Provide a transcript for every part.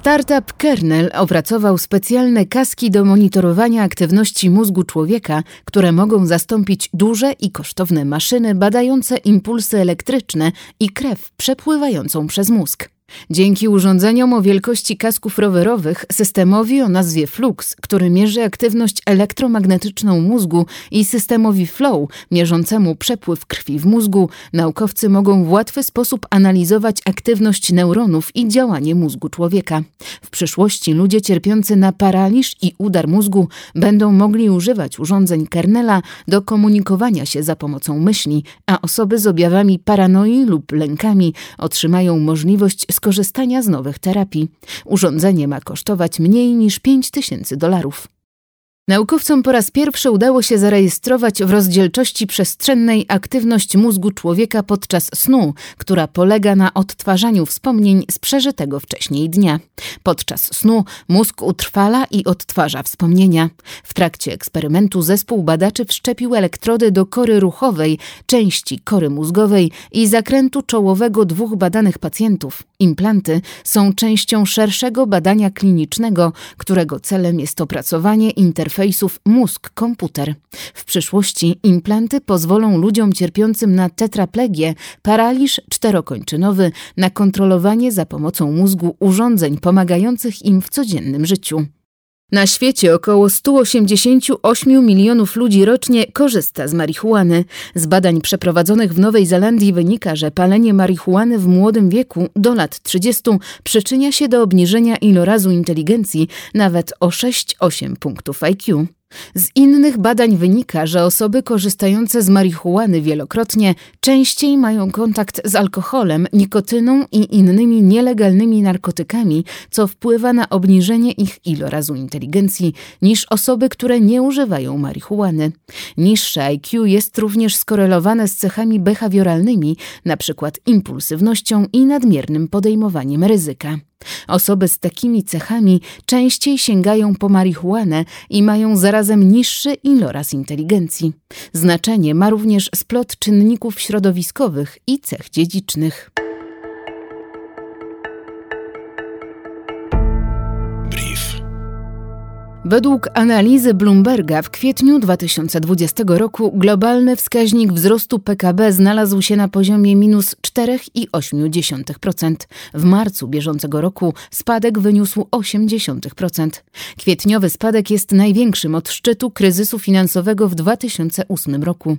Startup Kernel opracował specjalne kaski do monitorowania aktywności mózgu człowieka, które mogą zastąpić duże i kosztowne maszyny badające impulsy elektryczne i krew przepływającą przez mózg. Dzięki urządzeniom o wielkości kasków rowerowych, systemowi o nazwie Flux, który mierzy aktywność elektromagnetyczną mózgu i systemowi Flow, mierzącemu przepływ krwi w mózgu, naukowcy mogą w łatwy sposób analizować aktywność neuronów i działanie mózgu człowieka. W przyszłości ludzie cierpiący na paraliż i udar mózgu będą mogli używać urządzeń kernela do komunikowania się za pomocą myśli, a osoby z objawami paranoi lub lękami otrzymają możliwość skorzystania z nowych terapii. Urządzenie ma kosztować mniej niż 5 tysięcy dolarów. Naukowcom po raz pierwszy udało się zarejestrować w rozdzielczości przestrzennej aktywność mózgu człowieka podczas snu, która polega na odtwarzaniu wspomnień z przeżytego wcześniej dnia. Podczas snu mózg utrwala i odtwarza wspomnienia. W trakcie eksperymentu zespół badaczy wszczepił elektrody do kory ruchowej, części kory mózgowej i zakrętu czołowego dwóch badanych pacjentów. Implanty są częścią szerszego badania klinicznego, którego celem jest opracowanie interfejsów mózg-komputer. W przyszłości implanty pozwolą ludziom cierpiącym na tetraplegię, paraliż czterokończynowy na kontrolowanie za pomocą mózgu urządzeń pomagających im w codziennym życiu. Na świecie około 188 milionów ludzi rocznie korzysta z marihuany. Z badań przeprowadzonych w Nowej Zelandii wynika, że palenie marihuany w młodym wieku do lat 30 przyczynia się do obniżenia ilorazu inteligencji nawet o 6-8 punktów IQ. Z innych badań wynika, że osoby korzystające z marihuany wielokrotnie częściej mają kontakt z alkoholem, nikotyną i innymi nielegalnymi narkotykami, co wpływa na obniżenie ich ilorazu inteligencji niż osoby, które nie używają marihuany. Niższe IQ jest również skorelowane z cechami behawioralnymi, np. impulsywnością i nadmiernym podejmowaniem ryzyka. Osoby z takimi cechami częściej sięgają po marihuanę i mają zarazem niższy iloraz inteligencji. Znaczenie ma również splot czynników środowiskowych i cech dziedzicznych. Według analizy Bloomberga w kwietniu 2020 roku globalny wskaźnik wzrostu PKB znalazł się na poziomie minus 4,8%. W marcu bieżącego roku spadek wyniósł 0,8%. Kwietniowy spadek jest największym od szczytu kryzysu finansowego w 2008 roku.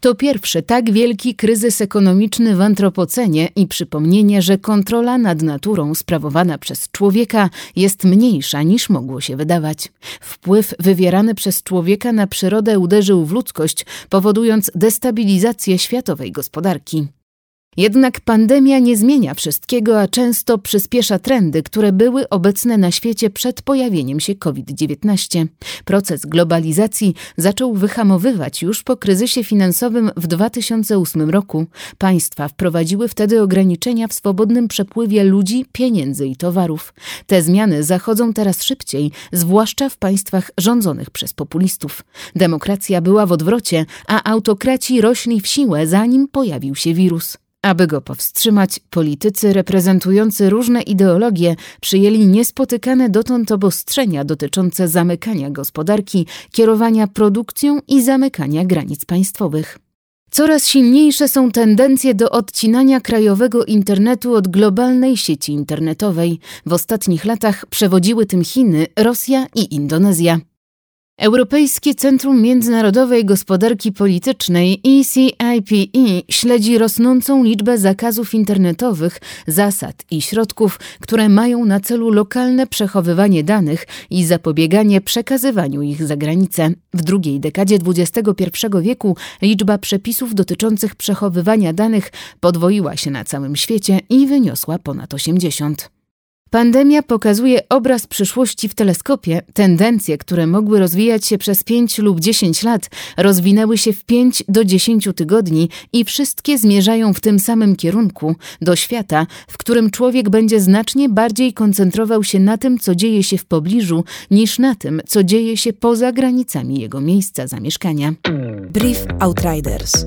To pierwszy tak wielki kryzys ekonomiczny w antropocenie i przypomnienie, że kontrola nad naturą sprawowana przez człowieka jest mniejsza niż mogło się wydawać. Wpływ wywierany przez człowieka na przyrodę uderzył w ludzkość, powodując destabilizację światowej gospodarki. Jednak pandemia nie zmienia wszystkiego, a często przyspiesza trendy, które były obecne na świecie przed pojawieniem się COVID-19. Proces globalizacji zaczął wyhamowywać już po kryzysie finansowym w 2008 roku. Państwa wprowadziły wtedy ograniczenia w swobodnym przepływie ludzi, pieniędzy i towarów. Te zmiany zachodzą teraz szybciej, zwłaszcza w państwach rządzonych przez populistów. Demokracja była w odwrocie, a autokraci rośli w siłę, zanim pojawił się wirus. Aby go powstrzymać, politycy reprezentujący różne ideologie przyjęli niespotykane dotąd obostrzenia dotyczące zamykania gospodarki, kierowania produkcją i zamykania granic państwowych. Coraz silniejsze są tendencje do odcinania krajowego internetu od globalnej sieci internetowej. W ostatnich latach przewodziły tym Chiny, Rosja i Indonezja. Europejskie Centrum Międzynarodowej Gospodarki Politycznej ECIPE śledzi rosnącą liczbę zakazów internetowych, zasad i środków, które mają na celu lokalne przechowywanie danych i zapobieganie przekazywaniu ich za granicę. W drugiej dekadzie XXI wieku liczba przepisów dotyczących przechowywania danych podwoiła się na całym świecie i wyniosła ponad 80. Pandemia pokazuje obraz przyszłości w teleskopie. Tendencje, które mogły rozwijać się przez 5 lub 10 lat, rozwinęły się w 5 do 10 tygodni i wszystkie zmierzają w tym samym kierunku do świata, w którym człowiek będzie znacznie bardziej koncentrował się na tym, co dzieje się w pobliżu, niż na tym, co dzieje się poza granicami jego miejsca zamieszkania. Brief Outriders.